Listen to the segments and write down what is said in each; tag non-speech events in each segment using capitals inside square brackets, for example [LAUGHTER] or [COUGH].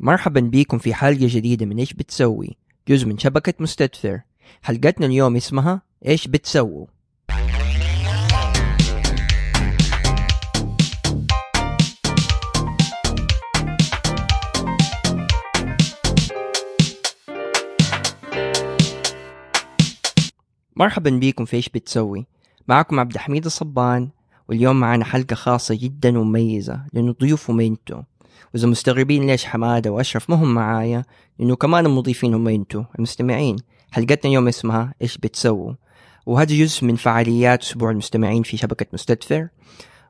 مرحبا بيكم في حلقة جديدة من إيش بتسوي؟ جزء من شبكة مستدفر. حلقتنا اليوم اسمها إيش بتسووا؟ مرحبا بيكم في إيش بتسوي؟ معكم عبد الحميد الصبان واليوم معنا حلقة خاصة جدا ومميزة لأنه ضيوفهم انتو وإذا مستغربين ليش حمادة وأشرف ما هم معايا لأنه كمان المضيفين هم أنتو المستمعين. حلقتنا اليوم اسمها إيش بتسووا؟ وهذا جزء من فعاليات أسبوع المستمعين في شبكة مستدفر.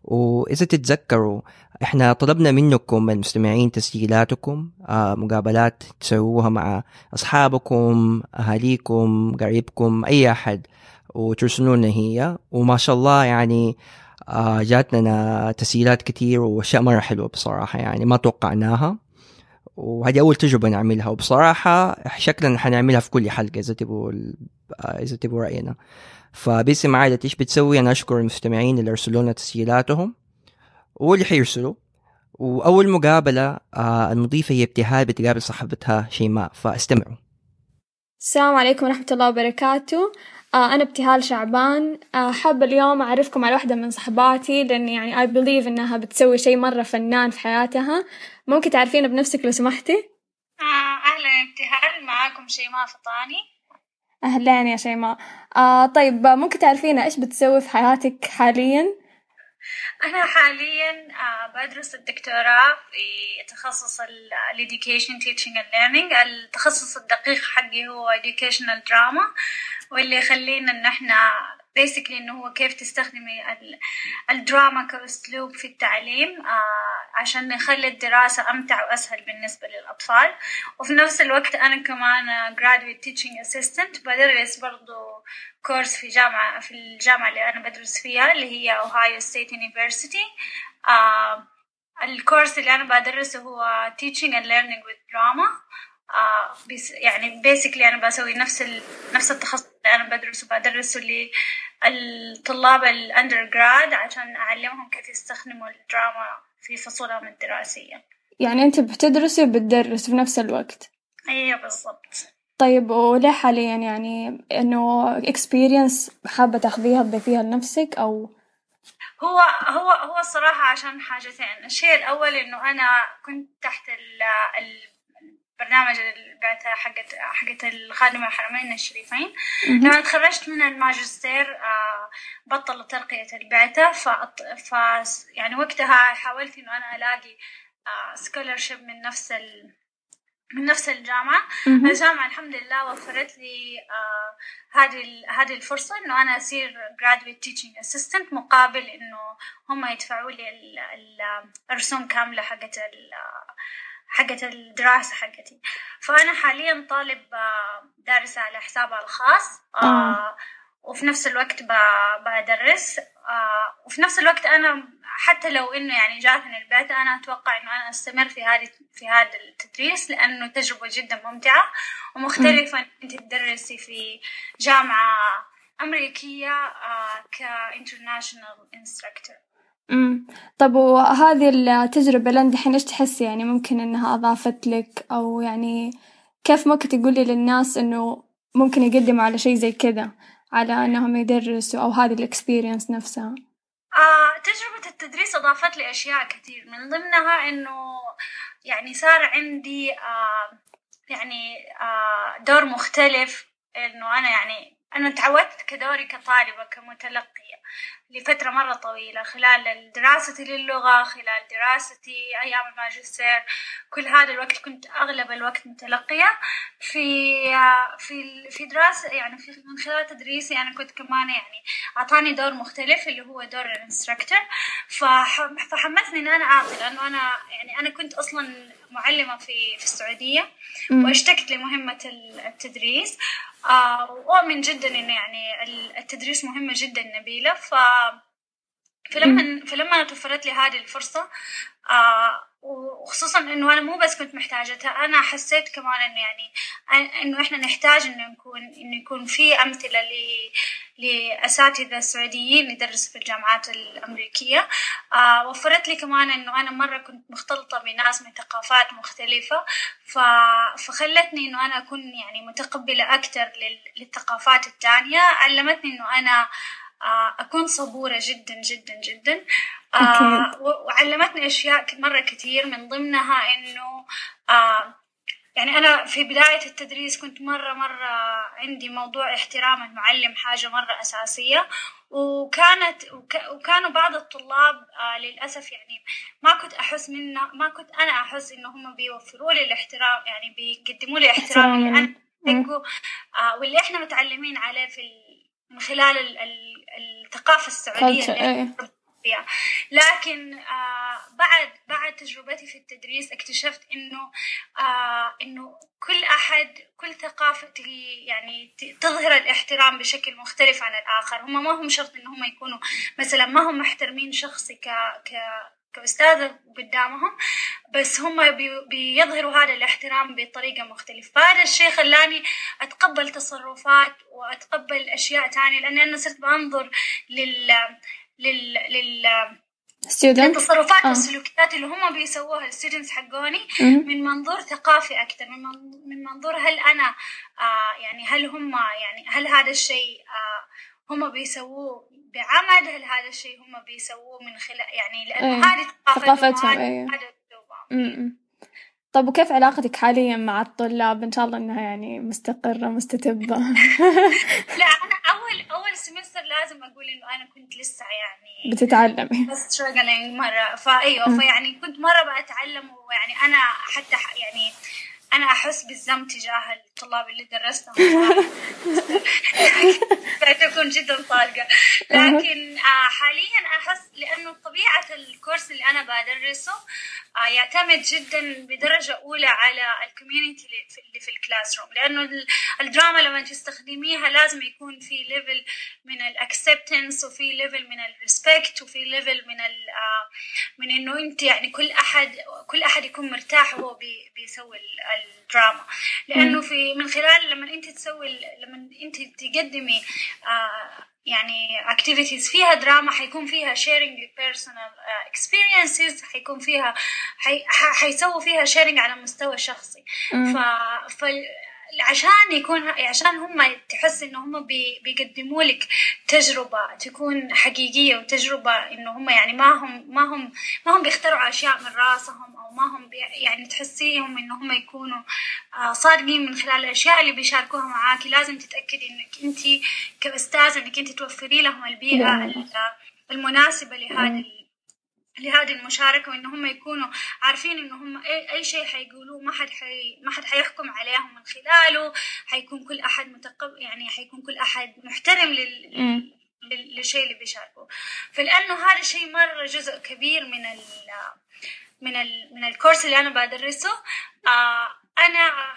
وإذا تتذكروا إحنا طلبنا منكم المستمعين تسجيلاتكم آه مقابلات تسووها مع أصحابكم أهاليكم قريبكم أي أحد وترسلوا لنا هي. وما شاء الله يعني جاتنا تسجيلات كتير وأشياء مرة حلوة بصراحة يعني ما توقعناها. وهذه أول تجربة نعملها وبصراحة شكلنا حنعملها في كل حلقة إذا تبغوا آه إذا تبغوا رأينا. فباسم عائلة إيش بتسوي؟ أنا أشكر المستمعين اللي ارسلوا لنا تسجيلاتهم. واللي حيرسلوا. وأول مقابلة آه المضيفة هي ابتهال بتقابل صاحبتها شيماء فاستمعوا. السلام عليكم ورحمة الله وبركاته. آه أنا ابتهال شعبان. آه حابة اليوم أعرفكم على واحدة من صحباتي لأني يعني I believe إنها بتسوي شيء مرة فنان في حياتها. ممكن تعرفينا بنفسك لو سمحتي؟ آه أهلا ابتهال. معاكم شيماء فطاني أهلين يا شيماء. آه طيب ممكن تعرفينا إيش بتسوي في حياتك حاليا؟ أنا حاليا بدرس الدكتوراه في تخصص ال Education Teaching and Learning. التخصص الدقيق حقي هو Educational Drama واللي يخلينا إن إحنا basically إنه هو كيف تستخدمي الدراما كأسلوب في التعليم عشان نخلي الدراسة أمتع وأسهل بالنسبة للأطفال وفي نفس الوقت أنا كمان graduate teaching assistant بدرس برضو كورس في جامعة في الجامعة اللي أنا بدرس فيها اللي هي Ohio State University الكورس اللي أنا بدرسه هو teaching and learning with drama آه يعني basically أنا بسوي نفس. نفس التخصص أنا بدرسه بدرسه للطلاب الأندرجراد عشان أعلمهم كيف يستخدموا الدراما في فصولهم الدراسية. يعني أنت بتدرسي وبتدرس في نفس الوقت؟ أيوة بالضبط. طيب وليه حاليا يعني إنه experience حابة تاخذيها تضيفيها لنفسك أو؟ هو هو هو الصراحة عشان حاجتين. الشيء الأول إنه أنا كنت تحت ال البرنامج البعثة حقت حقت الخادمة الحرمين الشريفين. لما تخرجت من الماجستير بطل ترقية البعثة ف... يعني وقتها حاولت إنه أنا ألاقي سكولرشيب من نفس ال... من نفس الجامعة. الجامعة الحمد لله وفرت لي هذه آه هذه الفرصة إنه أنا أصير graduate teaching assistant مقابل إنه هم يدفعوا لي ال ال الرسوم كاملة حقت ال حقت الدراسة حقتي. فأنا حاليا طالب دارسة على حسابها الخاص. آه وفي نفس الوقت بدرس. آه وفي نفس الوقت أنا حتى لو إنه يعني جاتني البعثة أنا أتوقع إنه أنا أستمر في هذه في هذا التدريس لأنه تجربة جدا ممتعة. ومختلفة أنت تدرسي في جامعة أمريكية آه ك international instructor. امم طب وهذه التجربة لين دحين إيش تحسي يعني ممكن إنها أضافت لك؟ أو يعني كيف ممكن تقولي للناس إنه ممكن يقدموا على شيء زي كذا على إنهم يدرسوا أو هذه الإكسبيرينس نفسها؟ آه تجربة التدريس أضافت لي أشياء كثير. من ضمنها إنه يعني صار عندي آه يعني آه دور مختلف. إنه أنا يعني أنا تعودت كدوري كطالبة كمتلقية. لفترة مرة طويلة خلال دراستي للغة خلال دراستي أيام الماجستير كل هذا الوقت كنت أغلب الوقت متلقية. في في في دراسة يعني في من خلال تدريسي أنا كنت كمان يعني أعطاني دور مختلف اللي هو دور ال instructor. فحمسني إن أنا أعطي لأنه أنا يعني أنا كنت أصلا معلمة في في السعودية واشتقت لمهمة التدريس. وأؤمن جدا إنه يعني التدريس مهمة جدا نبيلة. ف فلما فلما توفرت لي هذه الفرصة آه وخصوصا إنه أنا مو بس كنت محتاجتها أنا حسيت كمان إنه يعني إنه إحنا نحتاج إنه نكون إنه يكون في أمثلة ل لأساتذة سعوديين يدرسوا في الجامعات الأمريكية وفرت لي كمان إنه أنا مرة كنت مختلطة بناس من ثقافات مختلفة. فخلتني إنه أنا أكون يعني متقبلة أكثر للثقافات الثانية علمتني إنه أنا أكون صبورة جدا جدا جدا. آه وعلمتني أشياء مرة كثير من ضمنها إنه آه يعني أنا في بداية التدريس كنت مرة مرة عندي موضوع احترام المعلم حاجة مرة أساسية. وكانت وكانوا بعض الطلاب آه للأسف يعني ما كنت أحس منه ما كنت أنا أحس إنه هم بيوفروا لي الاحترام يعني بيقدموا لي احترام اللي أنا آه واللي إحنا متعلمين عليه في من خلال الثقافة السعودية اللي فيها. لكن آه بعد بعد تجربتي في التدريس اكتشفت إنه آه إنه كل أحد كل ثقافته يعني تظهر الاحترام بشكل مختلف عن الآخر. هم ما هم شرط ان هم يكونوا مثلا ما هم محترمين شخصي ك ك كأستاذة قدامهم بس هم بيظهروا هذا الاحترام بطريقة مختلفة. فهذا الشيء خلاني أتقبل تصرفات وأتقبل أشياء تانية لأني أنا صرت بنظر لل لل لل التصرفات آه. والسلوكيات اللي هم بيسووها الستودنتس حقوني من منظور ثقافي أكثر من من منظور هل أنا آه يعني هل هم يعني هل هذا الشيء آه هم بيسووه بعمد هل هذا الشيء هم بيسووه من خلال يعني لأنه أيه. هذه ثقافتهم إيه. طب وكيف علاقتك حاليا مع الطلاب؟ إن شاء الله إنها يعني مستقرة مستتبة. [LAUGHS] لا أنا اول أول سمستر لازم أقول إنه أنا كنت لسه يعني بتتعلمي. بس مرة. فايوه فيعني كنت مرة بتعلم ويعني أنا حتى يعني أنا أحس بالذنب تجاه الطلاب اللي درستهم. [LAUGHS] تكون جدا صادقة. لكن آه، حاليا أحس لأنه طبيعة ال course اللي أنا بدرسه يعتمد جدا بدرجة أولى على ال community اللي في ال classroom لأنه الدراما لما تستخدميها لازم يكون في level من ال acceptance وفي level من ال respect وفي level من آه، من إنه أنت يعني كل احد كل أحد يكون مرتاح وهو بيسوي الدراما. لأنه في من خلال لما أنت تسوي لما أنت تقدمي آه يعني activities فيها دراما حيكون فيها sharing personal experiences حيكون فيها حي... حيسووا فيها sharing على مستوى شخصي. ف... ف... عشان يكون عشان هم تحس إنه هم بيقدموا لك تجربة تكون حقيقية وتجربة إنه هم يعني ما هم ما هم ما هم بيخترعوا أشياء من راسهم أو ما هم يعني تحسيهم إنه هم يكونوا آه، صادقين من خلال الأشياء اللي بيشاركوها معاكي لازم تتأكدي إنك أنت كأستاذة إنك أنت توفري لهم البيئة نعم. المناسبة لهذا لهذه المشاركة وإن هم يكونوا عارفين إن هم أي, أي شيء حيقولوه ما حد حي ما حد حيحكم عليهم من خلاله. حيكون كل أحد متقب يعني حيكون كل أحد محترم لل للشيء اللي بيشاركه فلأنه هذا الشيء مرة جزء كبير من ال من ال من الكورس اللي أنا بدرسه. آه أنا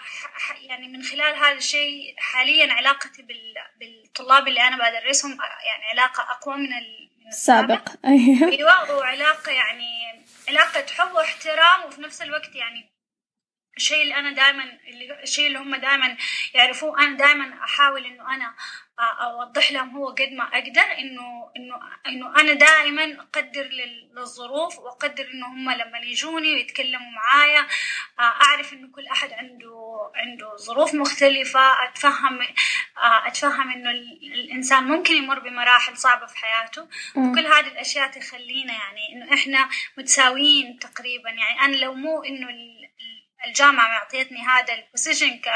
يعني من خلال هذا الشيء حاليا علاقتي بالطلاب اللي أنا بدرسهم يعني علاقة أقوى من السابق أيوه وعلاقة يعني علاقة حب واحترام وفي نفس الوقت يعني الشيء اللي أنا دائما الشيء اللي هم دائما يعرفوه. أنا دائما أحاول إنه أنا أوضح لهم هو قد ما أقدر انه انه إنه أنا دائما أقدر للظروف وأقدر إنه هم لما يجوني ويتكلموا معايا أعرف إنه كل أحد عنده عنده ظروف مختلفة. اتفهم أتفهم إنه الإنسان ممكن يمر بمراحل صعبة في حياته وكل هذه الأشياء تخلينا يعني إنه إحنا متساويين تقريبا. يعني أنا لو مو إنه الجامعة معطيتني هذا البوزيشن ك...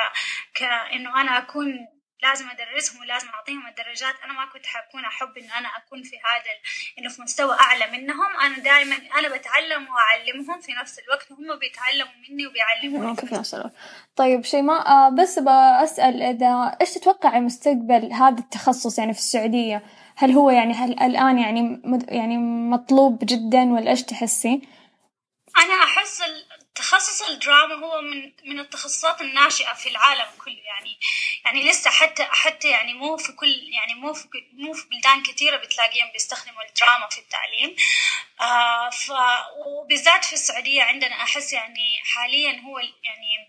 كأنه أنا أكون لازم أدرسهم ولازم أعطيهم الدرجات. أنا ما كنت حكون أحب إنه أنا أكون في هذا إنه في مستوى أعلى منهم. أنا دائما أنا بتعلم وأعلمهم في نفس الوقت. وهم بيتعلموا مني وبيعلموني. في نفس الوقت. طيب شيماء آه بس بسأل إذا إيش تتوقعي مستقبل هذا التخصص يعني في السعودية؟ هل هو يعني هل الآن يعني يعني مطلوب جدا ولا إيش تحسي؟ أنا أحس تخصص الدراما هو من من التخصصات الناشئة في العالم كله. يعني يعني لسه حتى حتى يعني مو في كل يعني مو في مو في بلدان كثيرة بتلاقيهم بيستخدموا الدراما في التعليم. آه ف وبالذات في السعودية عندنا أحس يعني حاليا هو يعني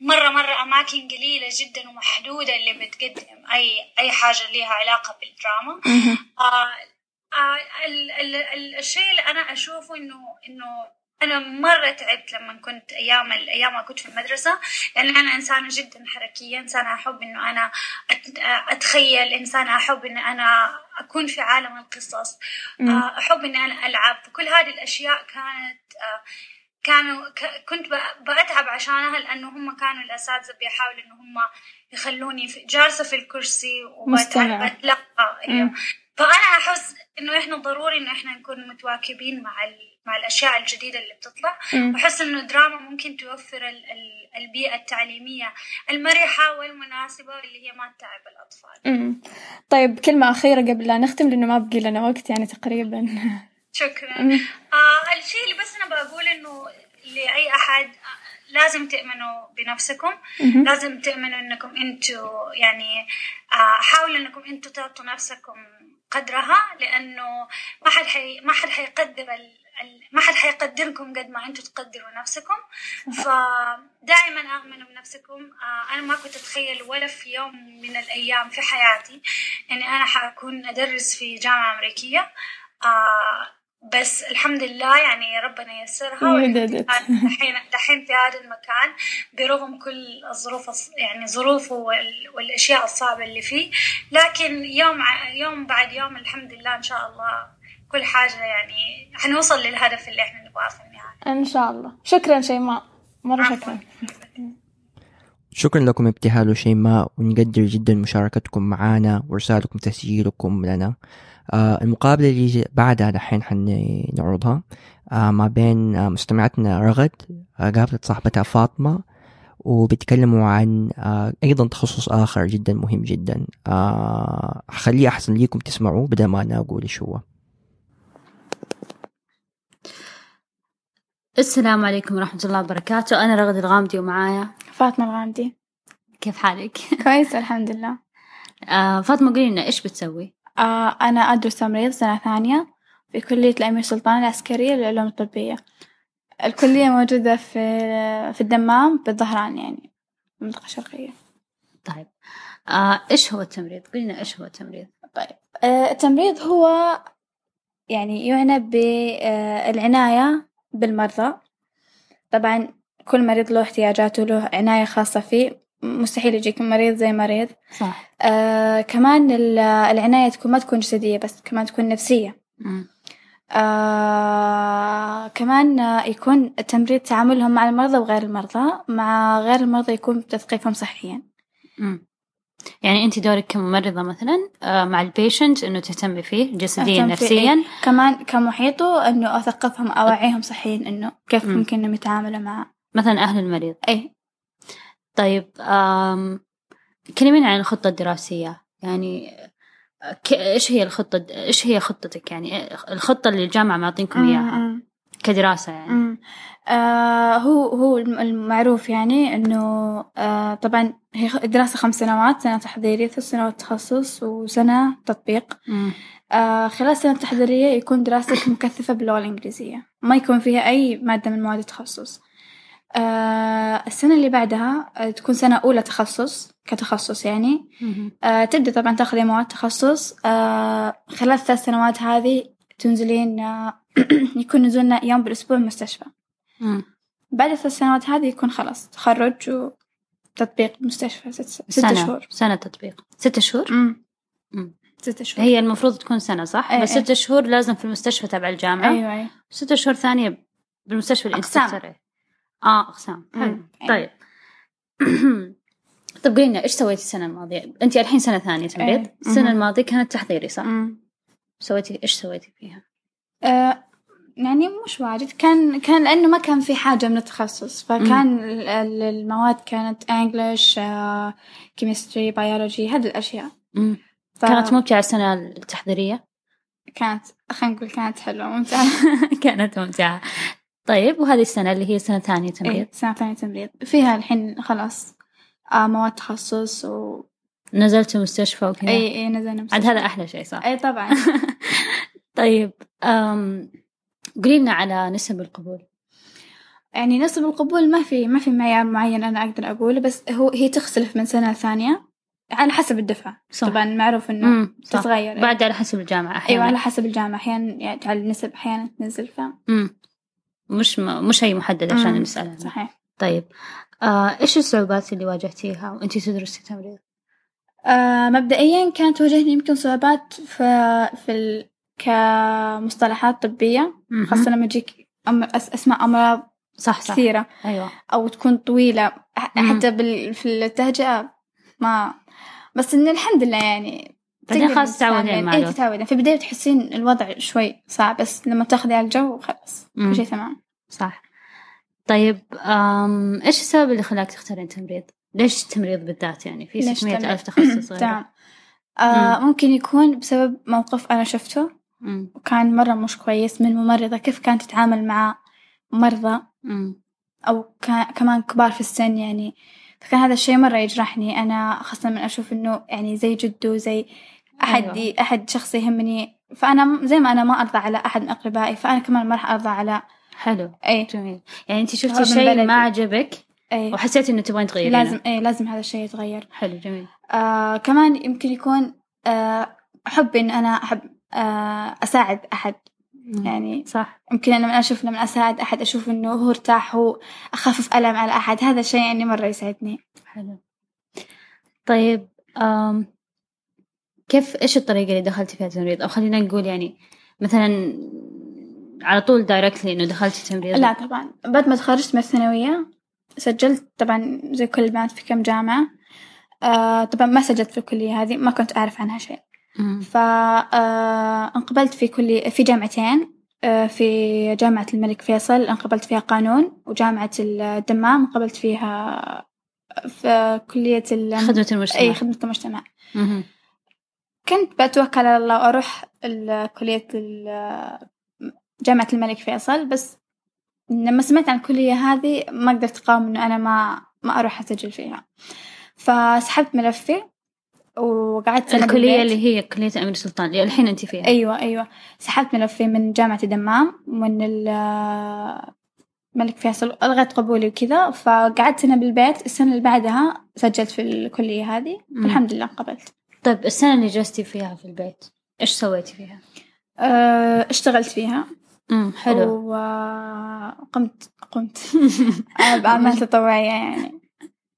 مرة مرة أماكن قليلة جدا ومحدودة اللي بتقدم أي أي حاجة لها علاقة بالدراما. آه آه ال ال ال الشيء اللي أنا أشوفه إنه إنه أنا مرة تعبت لما كنت أيام الأيام ما كنت في المدرسة لأن أنا إنسانة جدا حركية إنسانة أحب إنه أنا أتخيل إنسانة أحب إن أنا أكون في عالم القصص أحب إني أنا ألعب. كل هذه الأشياء كانت كانوا كنت بأتعب عشانها لأنه هم كانوا الأساتذة بيحاولوا إنه هم يخلوني في جالسة في الكرسي وبتلقى فأنا أحس إنه إحنا ضروري إنه إحنا نكون متواكبين مع مع الأشياء الجديدة اللي بتطلع وأحس إنه الدراما ممكن توفر ال ال البيئة التعليمية المرحة والمناسبة اللي هي ما تتعب الأطفال. مم. طيب كلمة أخيرة قبل لا نختم لأنه ما بقي لنا وقت يعني تقريبا. [LAUGHS] شكرا. آه الشيء اللي بس أنا بقول إنه لأي أحد لازم تؤمنوا بنفسكم لازم تؤمنوا إنكم أنتوا يعني حاولوا إنكم أنتوا تعطوا نفسكم قدرها لأنه ما حد حي ما حد حيقدر ال... ما حد حيقدركم قد ما أنتم تقدروا نفسكم. [LAUGHS] فدائما امنوا بنفسكم. أنا ما كنت أتخيل ولا في يوم من الأيام في حياتي إني أنا حأكون أدرس في جامعة أمريكية. بس الحمد لله يعني ربنا يسرها دحين دحين في هذا المكان برغم كل الظروف يعني ظروفه والأشياء الصعبة اللي فيه. لكن يوم يوم بعد يوم الحمد لله إن شاء الله كل حاجة يعني حنوصل للهدف اللي إحنا نبغاه في النهاية. إن شاء الله. شكرا شيماء. مرة شكرا. شكرا لكم ابتهال وشيماء ونقدر جدا مشاركتكم معنا ورسالكم تسجيلكم لنا. آه المقابلة اللي بعدها دحين حنعرضها آه ما بين آه مستمعتنا رغد آه قابلت صاحبتها فاطمة وبيتكلموا عن آه أيضا تخصص آخر جدا مهم جدا. آه خليه أحسن ليكم تسمعوه بدل ما أنا أقول إيش هو. السلام عليكم ورحمة الله وبركاته أنا رغد الغامدي ومعايا فاطمة الغامدي كيف حالك؟ كويس الحمد لله [LAUGHS] آه فاطمة قولي لنا إيش بتسوي؟ آه أنا أدرس تمريض سنة ثانية في كلية الأمير سلطان العسكرية للعلوم الطبية الكلية موجودة في في الدمام بالظهران يعني المنطقة الشرقية طيب آه إيش هو التمريض؟ قولي لنا إيش هو التمريض؟ طيب آه التمريض هو يعني يعنى بالعناية بالمرضى. طبعا كل مريض له احتياجاته له عناية خاصة فيه. مستحيل يجيك مريض زي مريض. صح. آه كمان العناية تكون ما تكون جسدية بس كمان تكون نفسية. آه كمان يكون التمريض تعاملهم مع المرضى وغير المرضى مع غير المرضى يكون تثقيفهم صحيا. مم. يعني انت دورك كممرضة مثلا آه مع البيشنت إنه تهتمي فيه جسديا نفسيا فيه. كمان كمحيطه إنه أثقفهم أوعيهم صحيا إنه كيف م. ممكن انهم يتعاملوا مع مثلا أهل المريض. اي طيب كلمينا عن الخطة الدراسية. يعني إيش هي الخطة إيش هي خطتك؟ يعني الخطة اللي الجامعة معطينكم إياها. كدراسة يعني. آه هو هو المعروف يعني إنه آه طبعا هي دراسة خمس سنوات سنة تحضيرية ثلاث سنوات تخصص وسنة تطبيق. آه خلال السنة التحضيرية يكون دراستك مكثفة باللغة الإنجليزية. ما يكون فيها أي مادة من مواد التخصص. آه السنة اللي بعدها آه تكون سنة أولى تخصص كتخصص يعني. آه تبدأ طبعا تاخذي مواد تخصص. آه خلال الثلاث سنوات هذه تنزلين آه [CLEARS THROAT] يكون نزولنا يوم بالأسبوع المستشفى. بعد الثلاث سنوات هذه يكون خلاص تخرج وتطبيق مستشفى ست, ست سنة. شهور سنة تطبيق ست شهور مم. مم. ست شهور هي المفروض تكون سنة صح؟ أي بس أي. ست شهور لازم في المستشفى تبع الجامعة أيوة أيوة ست شهور ثانية بالمستشفى. الانستكتوري آه أقسام حلو. أي. طيب [CLEARS THROAT] طيب قولي لنا إيش سويتي السنة الماضية؟ أنت الحين سنة ثانية تمريض، أي. السنة. الماضية كانت تحضيري صح؟ مم. سويتي إيش سويتي فيها؟ آه يعني مش واجد. كان كان لأنه ما كان في حاجة من التخصص. فكان ال- المواد كانت English chemistry biology هذه الأشياء. مم. ف- كانت ممتعة السنة التحضيرية؟ كانت خلينا نقول كانت حلوة ممتعة. [LAUGHS] كانت ممتعة. طيب وهذه السنة اللي هي سنة ثانية تمريض. إيه سنة ثانية تمريض. فيها الحين خلاص آه مواد تخصص و نزلت مستشفى وكذا أي أي نزلنا عاد مستشفى. هذا أحلى شيء صح؟ أي طبعا. [LAUGHS] طيب أم... قولي لنا على نسب القبول. يعني نسب القبول ما في ما في معيار معين أنا أقدر أقوله بس هو هي تختلف من سنة لثانية على حسب الدفعة. صح. طبعا معروف إنه صح. تتغير. إيه. بعد على حسب الجامعة أيوه أحيانا على حسب الجامعة. أحيانا يعني على النسب أحيانا تنزل ف مش م... مش أي محدد عشان مم. عنه. صحيح. طيب آه إيش الصعوبات اللي واجهتيها وأنتي تدرسي تمريض؟ آه مبدئيا كانت تواجهني يمكن صعوبات في في ال... كمصطلحات طبية. خاصة لما تجيك أم... أس... أسماء أمراض صح صح كثيرة أيوة أو تكون طويلة. حتى بال... في التهجئة ما بس إن الحمد لله يعني بعدين خلاص تتعودين تتعاملين. مع اي الوقت. تتعودين في البداية تحسين الوضع شوي صعب بس لما تاخذي على الجو خلاص. كل شيء تمام صح طيب أم... إيش السبب اللي خلاك تختارين تمريض؟ ليش تمريض بالذات يعني؟ في ليش 600 تمريض؟ ألف تخصص [CLEARS THROAT] تمام. آه ممكن يكون بسبب موقف أنا شفته. مم. وكان مرة مش كويس من ممرضة كيف كانت تتعامل مع مرضى مم. أو كمان كبار في السن يعني. فكان هذا الشيء مرة يجرحني. أنا خاصة من أشوف إنه يعني زي جده زي أحد أيوة. أحد شخص يهمني. فأنا زي ما أنا ما أرضى على أحد من أقربائي فأنا كمان ما راح أرضى على حلو. أي جميل. يعني أنت شفتي شيء. ما عجبك؟ أي وحسيتي إنه تبغين تغيرينه. لازم أي لازم هذا الشيء يتغير. حلو جميل. آه كمان يمكن يكون آه حب إن أنا أحب آه أساعد أحد. مم. يعني صح. يمكن أنا لما أشوف لما أساعد أحد أشوف إنه هو ارتاح هو أخفف ألم على أحد. هذا الشيء يعني مرة يسعدني. حلو. طيب أم... كيف إيش الطريقة اللي دخلتي فيها تمريض أو خلينا نقول يعني مثلا على طول دايركتلي إنه دخلتي تمريض لا طبعا. بعد ما تخرجت من الثانوية سجلت طبعا زي كل البنات في كم جامعة. آه طبعا ما سجلت في الكلية هذه ما كنت أعرف عنها شيء. مم. فانقبلت في كلية في جامعتين. آه، في جامعة الملك فيصل انقبلت فيها قانون وجامعة الدمام انقبلت فيها في كلية خدمة المجتمع. أي خدمة المجتمع. مهم. كنت بتوكل على الله وأروح كلية جامعة الملك فيصل بس لما سمعت عن الكلية هذه ما قدرت أقاوم إنه أنا ما ما أروح أسجل فيها. فسحبت ملفي وقعدت سنة الكلية. اللي هي كلية أمير سلطان اللي الحين أنت فيها. أيوة أيوة. سحبت ملفي من جامعة الدمام من ال- الملك فيصل ألغت قبولي وكذا. فقعدت سنة بالبيت. السنة اللي بعدها سجلت في الكلية هذه. الحمد لله قبلت. طيب السنة اللي جلستي فيها في البيت إيش سويتي فيها؟ أه، اشتغلت فيها. امم حلو. وقمت قمت. [LAUGHS] بأعمال تطوعية يعني.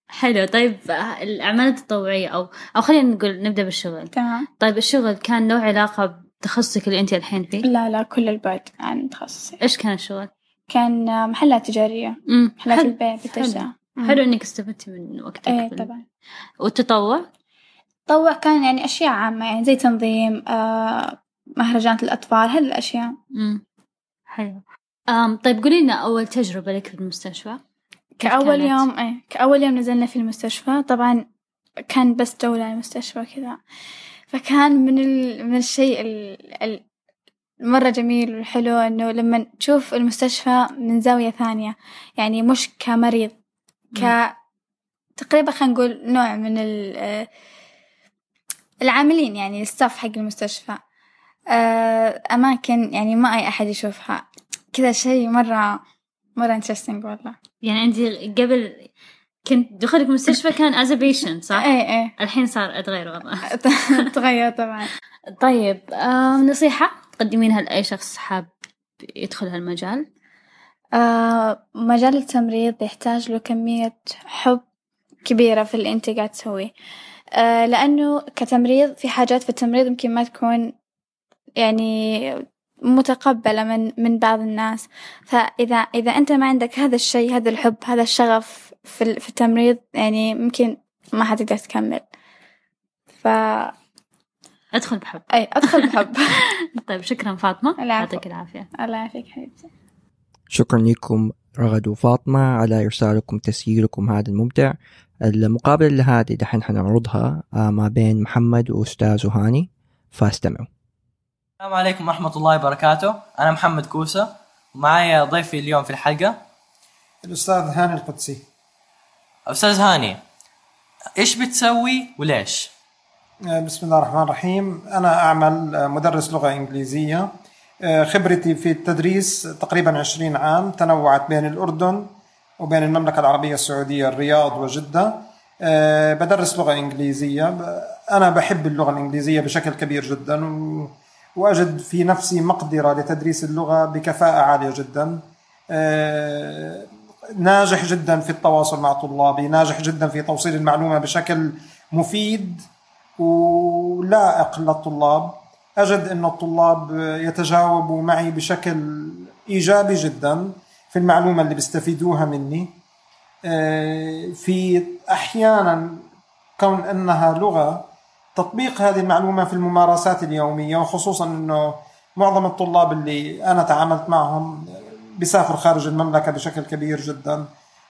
حلو. طيب الأعمال التطوعية أو أو خلينا نقول نبدأ بالشغل. تمام. طيب الشغل كان له علاقة بتخصصك اللي أنت الحين فيه؟ لا لا كل البعد عن تخصصي. إيش كان الشغل؟ كان محلات تجارية. امم محلات حلو البيع بالتجزئة حلو إنك استفدتي من وقتك إيه في ال- طبعا. والتطوع؟ تطوع كان يعني أشياء عامة يعني زي تنظيم آه مهرجانات الأطفال هذه الأشياء. امم حلو. أم طيب قولي لنا أول تجربة لك في المستشفى. كأول؟ يوم إيه كأول يوم نزلنا في المستشفى طبعا كان بس جولة المستشفى كذا فكان من ال... من الشيء ال... ال... مرة جميل وحلو إنه لما تشوف المستشفى من زاوية ثانية. يعني مش كمريض ك تقريبا خلينا نقول نوع من ال... العاملين يعني الستاف حق المستشفى. آه، أماكن يعني ما أي أحد يشوفها. كذا شيء مرة مرة interesting والله. يعني أنت قبل كنت دخلك المستشفى كان as patient صح؟ إيه إيه. الحين صار أتغير والله. [LAUGHS] تغير طبعا. طيب آم، نصيحة تقدمينها لأي شخص حاب يدخل هالمجال. آه مجال التمريض يحتاج له كمية حب كبيرة في اللي أنت قاعد تسويه. آه لأنه كتمريض في حاجات في التمريض يمكن ما تكون يعني متقبلة من من بعض الناس. فإذا إذا أنت ما عندك هذا الشيء هذا الحب هذا الشغف في ال- في التمريض يعني ممكن ما حتقدر تكمل. ف أدخل بحب. أي أدخل بحب. [LAUGHS] [LAUGHS] طيب شكرا فاطمة. يعطيك العافية. الله يعافيك حبيبتي. شكرا لكم رغد وفاطمة على إرسالكم تسجيلكم هذا الممتع. المقابلة هذه دحين حنعرضها آه، ما بين محمد وأستاذ هاني. فاستمعوا. السلام عليكم ورحمة الله وبركاته. أنا محمد كوسة. معي ضيفي اليوم في الحلقة. الأستاذ هاني القدسي. أستاذ هاني إيش بتسوي وليش؟ آه، بسم الله الرحمن الرحيم. أنا أعمل آه، مدرس لغة إنجليزية. آه، خبرتي في التدريس تقريبا 20 عام تنوعت بين الأردن وبين المملكة العربية السعودية الرياض وجدة. بدرس لغة إنجليزية. أنا بحب اللغة الإنجليزية بشكل كبير جدا. وأجد في نفسي مقدرة لتدريس اللغة بكفاءة عالية جدا. ناجح جدا في التواصل مع طلابي ناجح جدا في توصيل المعلومة بشكل مفيد ولائق للطلاب أجد أن الطلاب يتجاوبوا معي بشكل إيجابي جدا في المعلومة اللي بيستفيدوها مني. آه، في أحيانا كون أنها لغة تطبيق هذه المعلومة في الممارسات اليومية وخصوصا أنه معظم الطلاب اللي أنا تعاملت معهم بيسافر خارج المملكة بشكل كبير جدا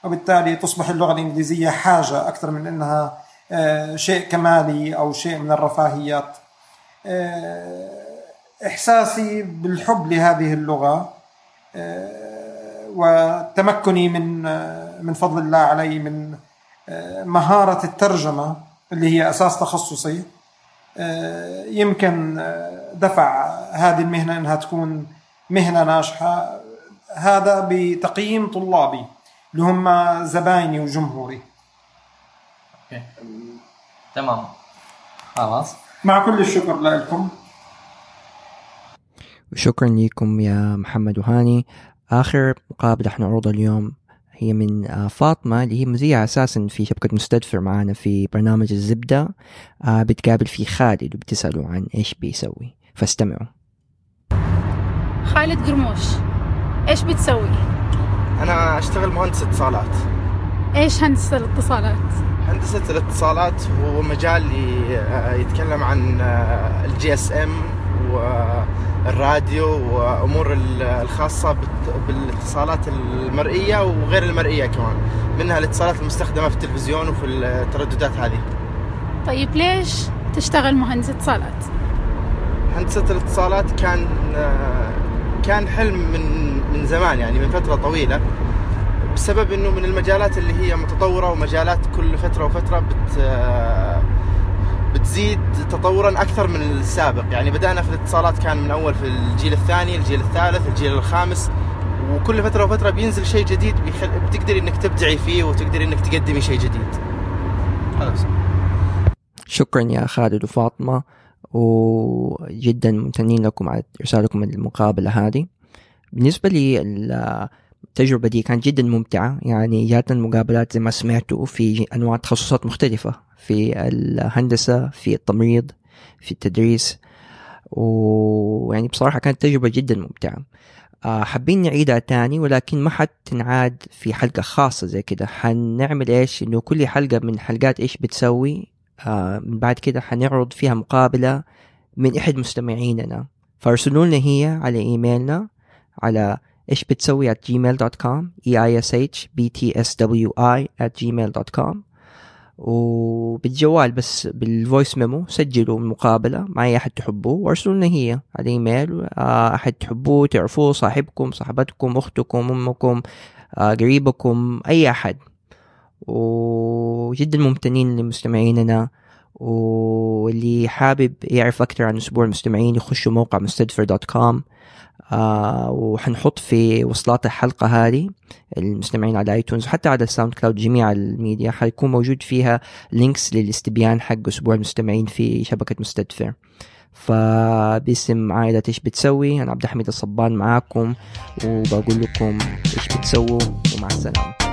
وبالتالي تصبح اللغة الإنجليزية حاجة أكثر من أنها آه، شيء كمالي أو شيء من الرفاهيات. آه، إحساسي بالحب لهذه اللغة آه، وتمكني من من فضل الله علي من مهارة الترجمة اللي هي أساس تخصصي. يمكن دفع هذه المهنة أنها تكون مهنة ناجحة. هذا بتقييم طلابي اللي هم زبايني وجمهوري. أوكي. تمام. خلاص. مع كل الشكر لكم. وشكرا لكم يا محمد وهاني. آخر مقابلة حنعرضها اليوم هي من آه، فاطمة اللي هي مذيعة أساسا في شبكة مستدفر معنا في برنامج الزبدة آه، بتقابل في خالد وبتسأله عن إيش بيسوي فاستمعوا خالد قرموش إيش بتسوي؟ أنا أشتغل مهندس اتصالات إيش هندسة الاتصالات؟ هندسة الاتصالات هو مجال يتكلم عن ال GSM والراديو وأمور الخاصة بالاتصالات المرئية وغير المرئية كمان منها الاتصالات المستخدمة في التلفزيون وفي الترددات هذه طيب ليش تشتغل مهندس اتصالات؟ هندسة الاتصالات كان كان حلم من من زمان يعني من فترة طويلة بسبب إنه من المجالات اللي هي متطورة ومجالات كل فترة وفترة بت بتزيد تطورا أكثر من السابق. يعني بدأنا في الاتصالات كان من أول في الجيل الثاني الجيل الثالث الجيل الخامس. وكل فترة وفترة بينزل شيء جديد بيخل... بتقدري إنك تبدعي فيه وتقدري إنك تقدمي شيء جديد. خلاص. شكرا يا خالد وفاطمة وجدا ممتنين لكم على إرسالكم المقابلة هذه. بالنسبة لي التجربه دي كانت جدا ممتعة. يعني جاتنا مقابلات زي ما سمعتوا في أنواع تخصصات مختلفة في الهندسة في التمريض في التدريس. ويعني بصراحة كانت تجربة جدا ممتعة. آه، حابين نعيدها تاني ولكن ما حتنعاد في حلقة خاصة زي كده. حنعمل إيش؟ إنه كل حلقة من حلقات إيش بتسوي؟ آه من بعد كده حنعرض فيها مقابلة من إحد مستمعيننا. فارسلوا لنا هي على إيميلنا على إيش بتسوي at gmail.com e i s h b t s w i at gmail.com وبالجوال بس بالفويس ميمو سجلوا المقابلة مع أي أحد تحبوه وارسلوا لنا هي على إيميل. آه، أحد تحبوه تعرفوه صاحبكم صاحبتكم أختكم أمكم آه، قريبكم أي أحد. وجدا ممتنين لمستمعيننا واللي حابب يعرف أكثر عن أسبوع المستمعين يخشوا موقع مستدفر dot com آه وحنحط في وصلات الحلقة هذه المستمعين على iTunes وحتى على ال SoundCloud جميع الميديا حيكون موجود فيها links للاستبيان حق أسبوع المستمعين في شبكة مستدفر فباسم عائلة إيش بتسوي؟ أنا عبد الحميد الصبان معاكم وبقول لكم إيش بتسووا ومع السلامة.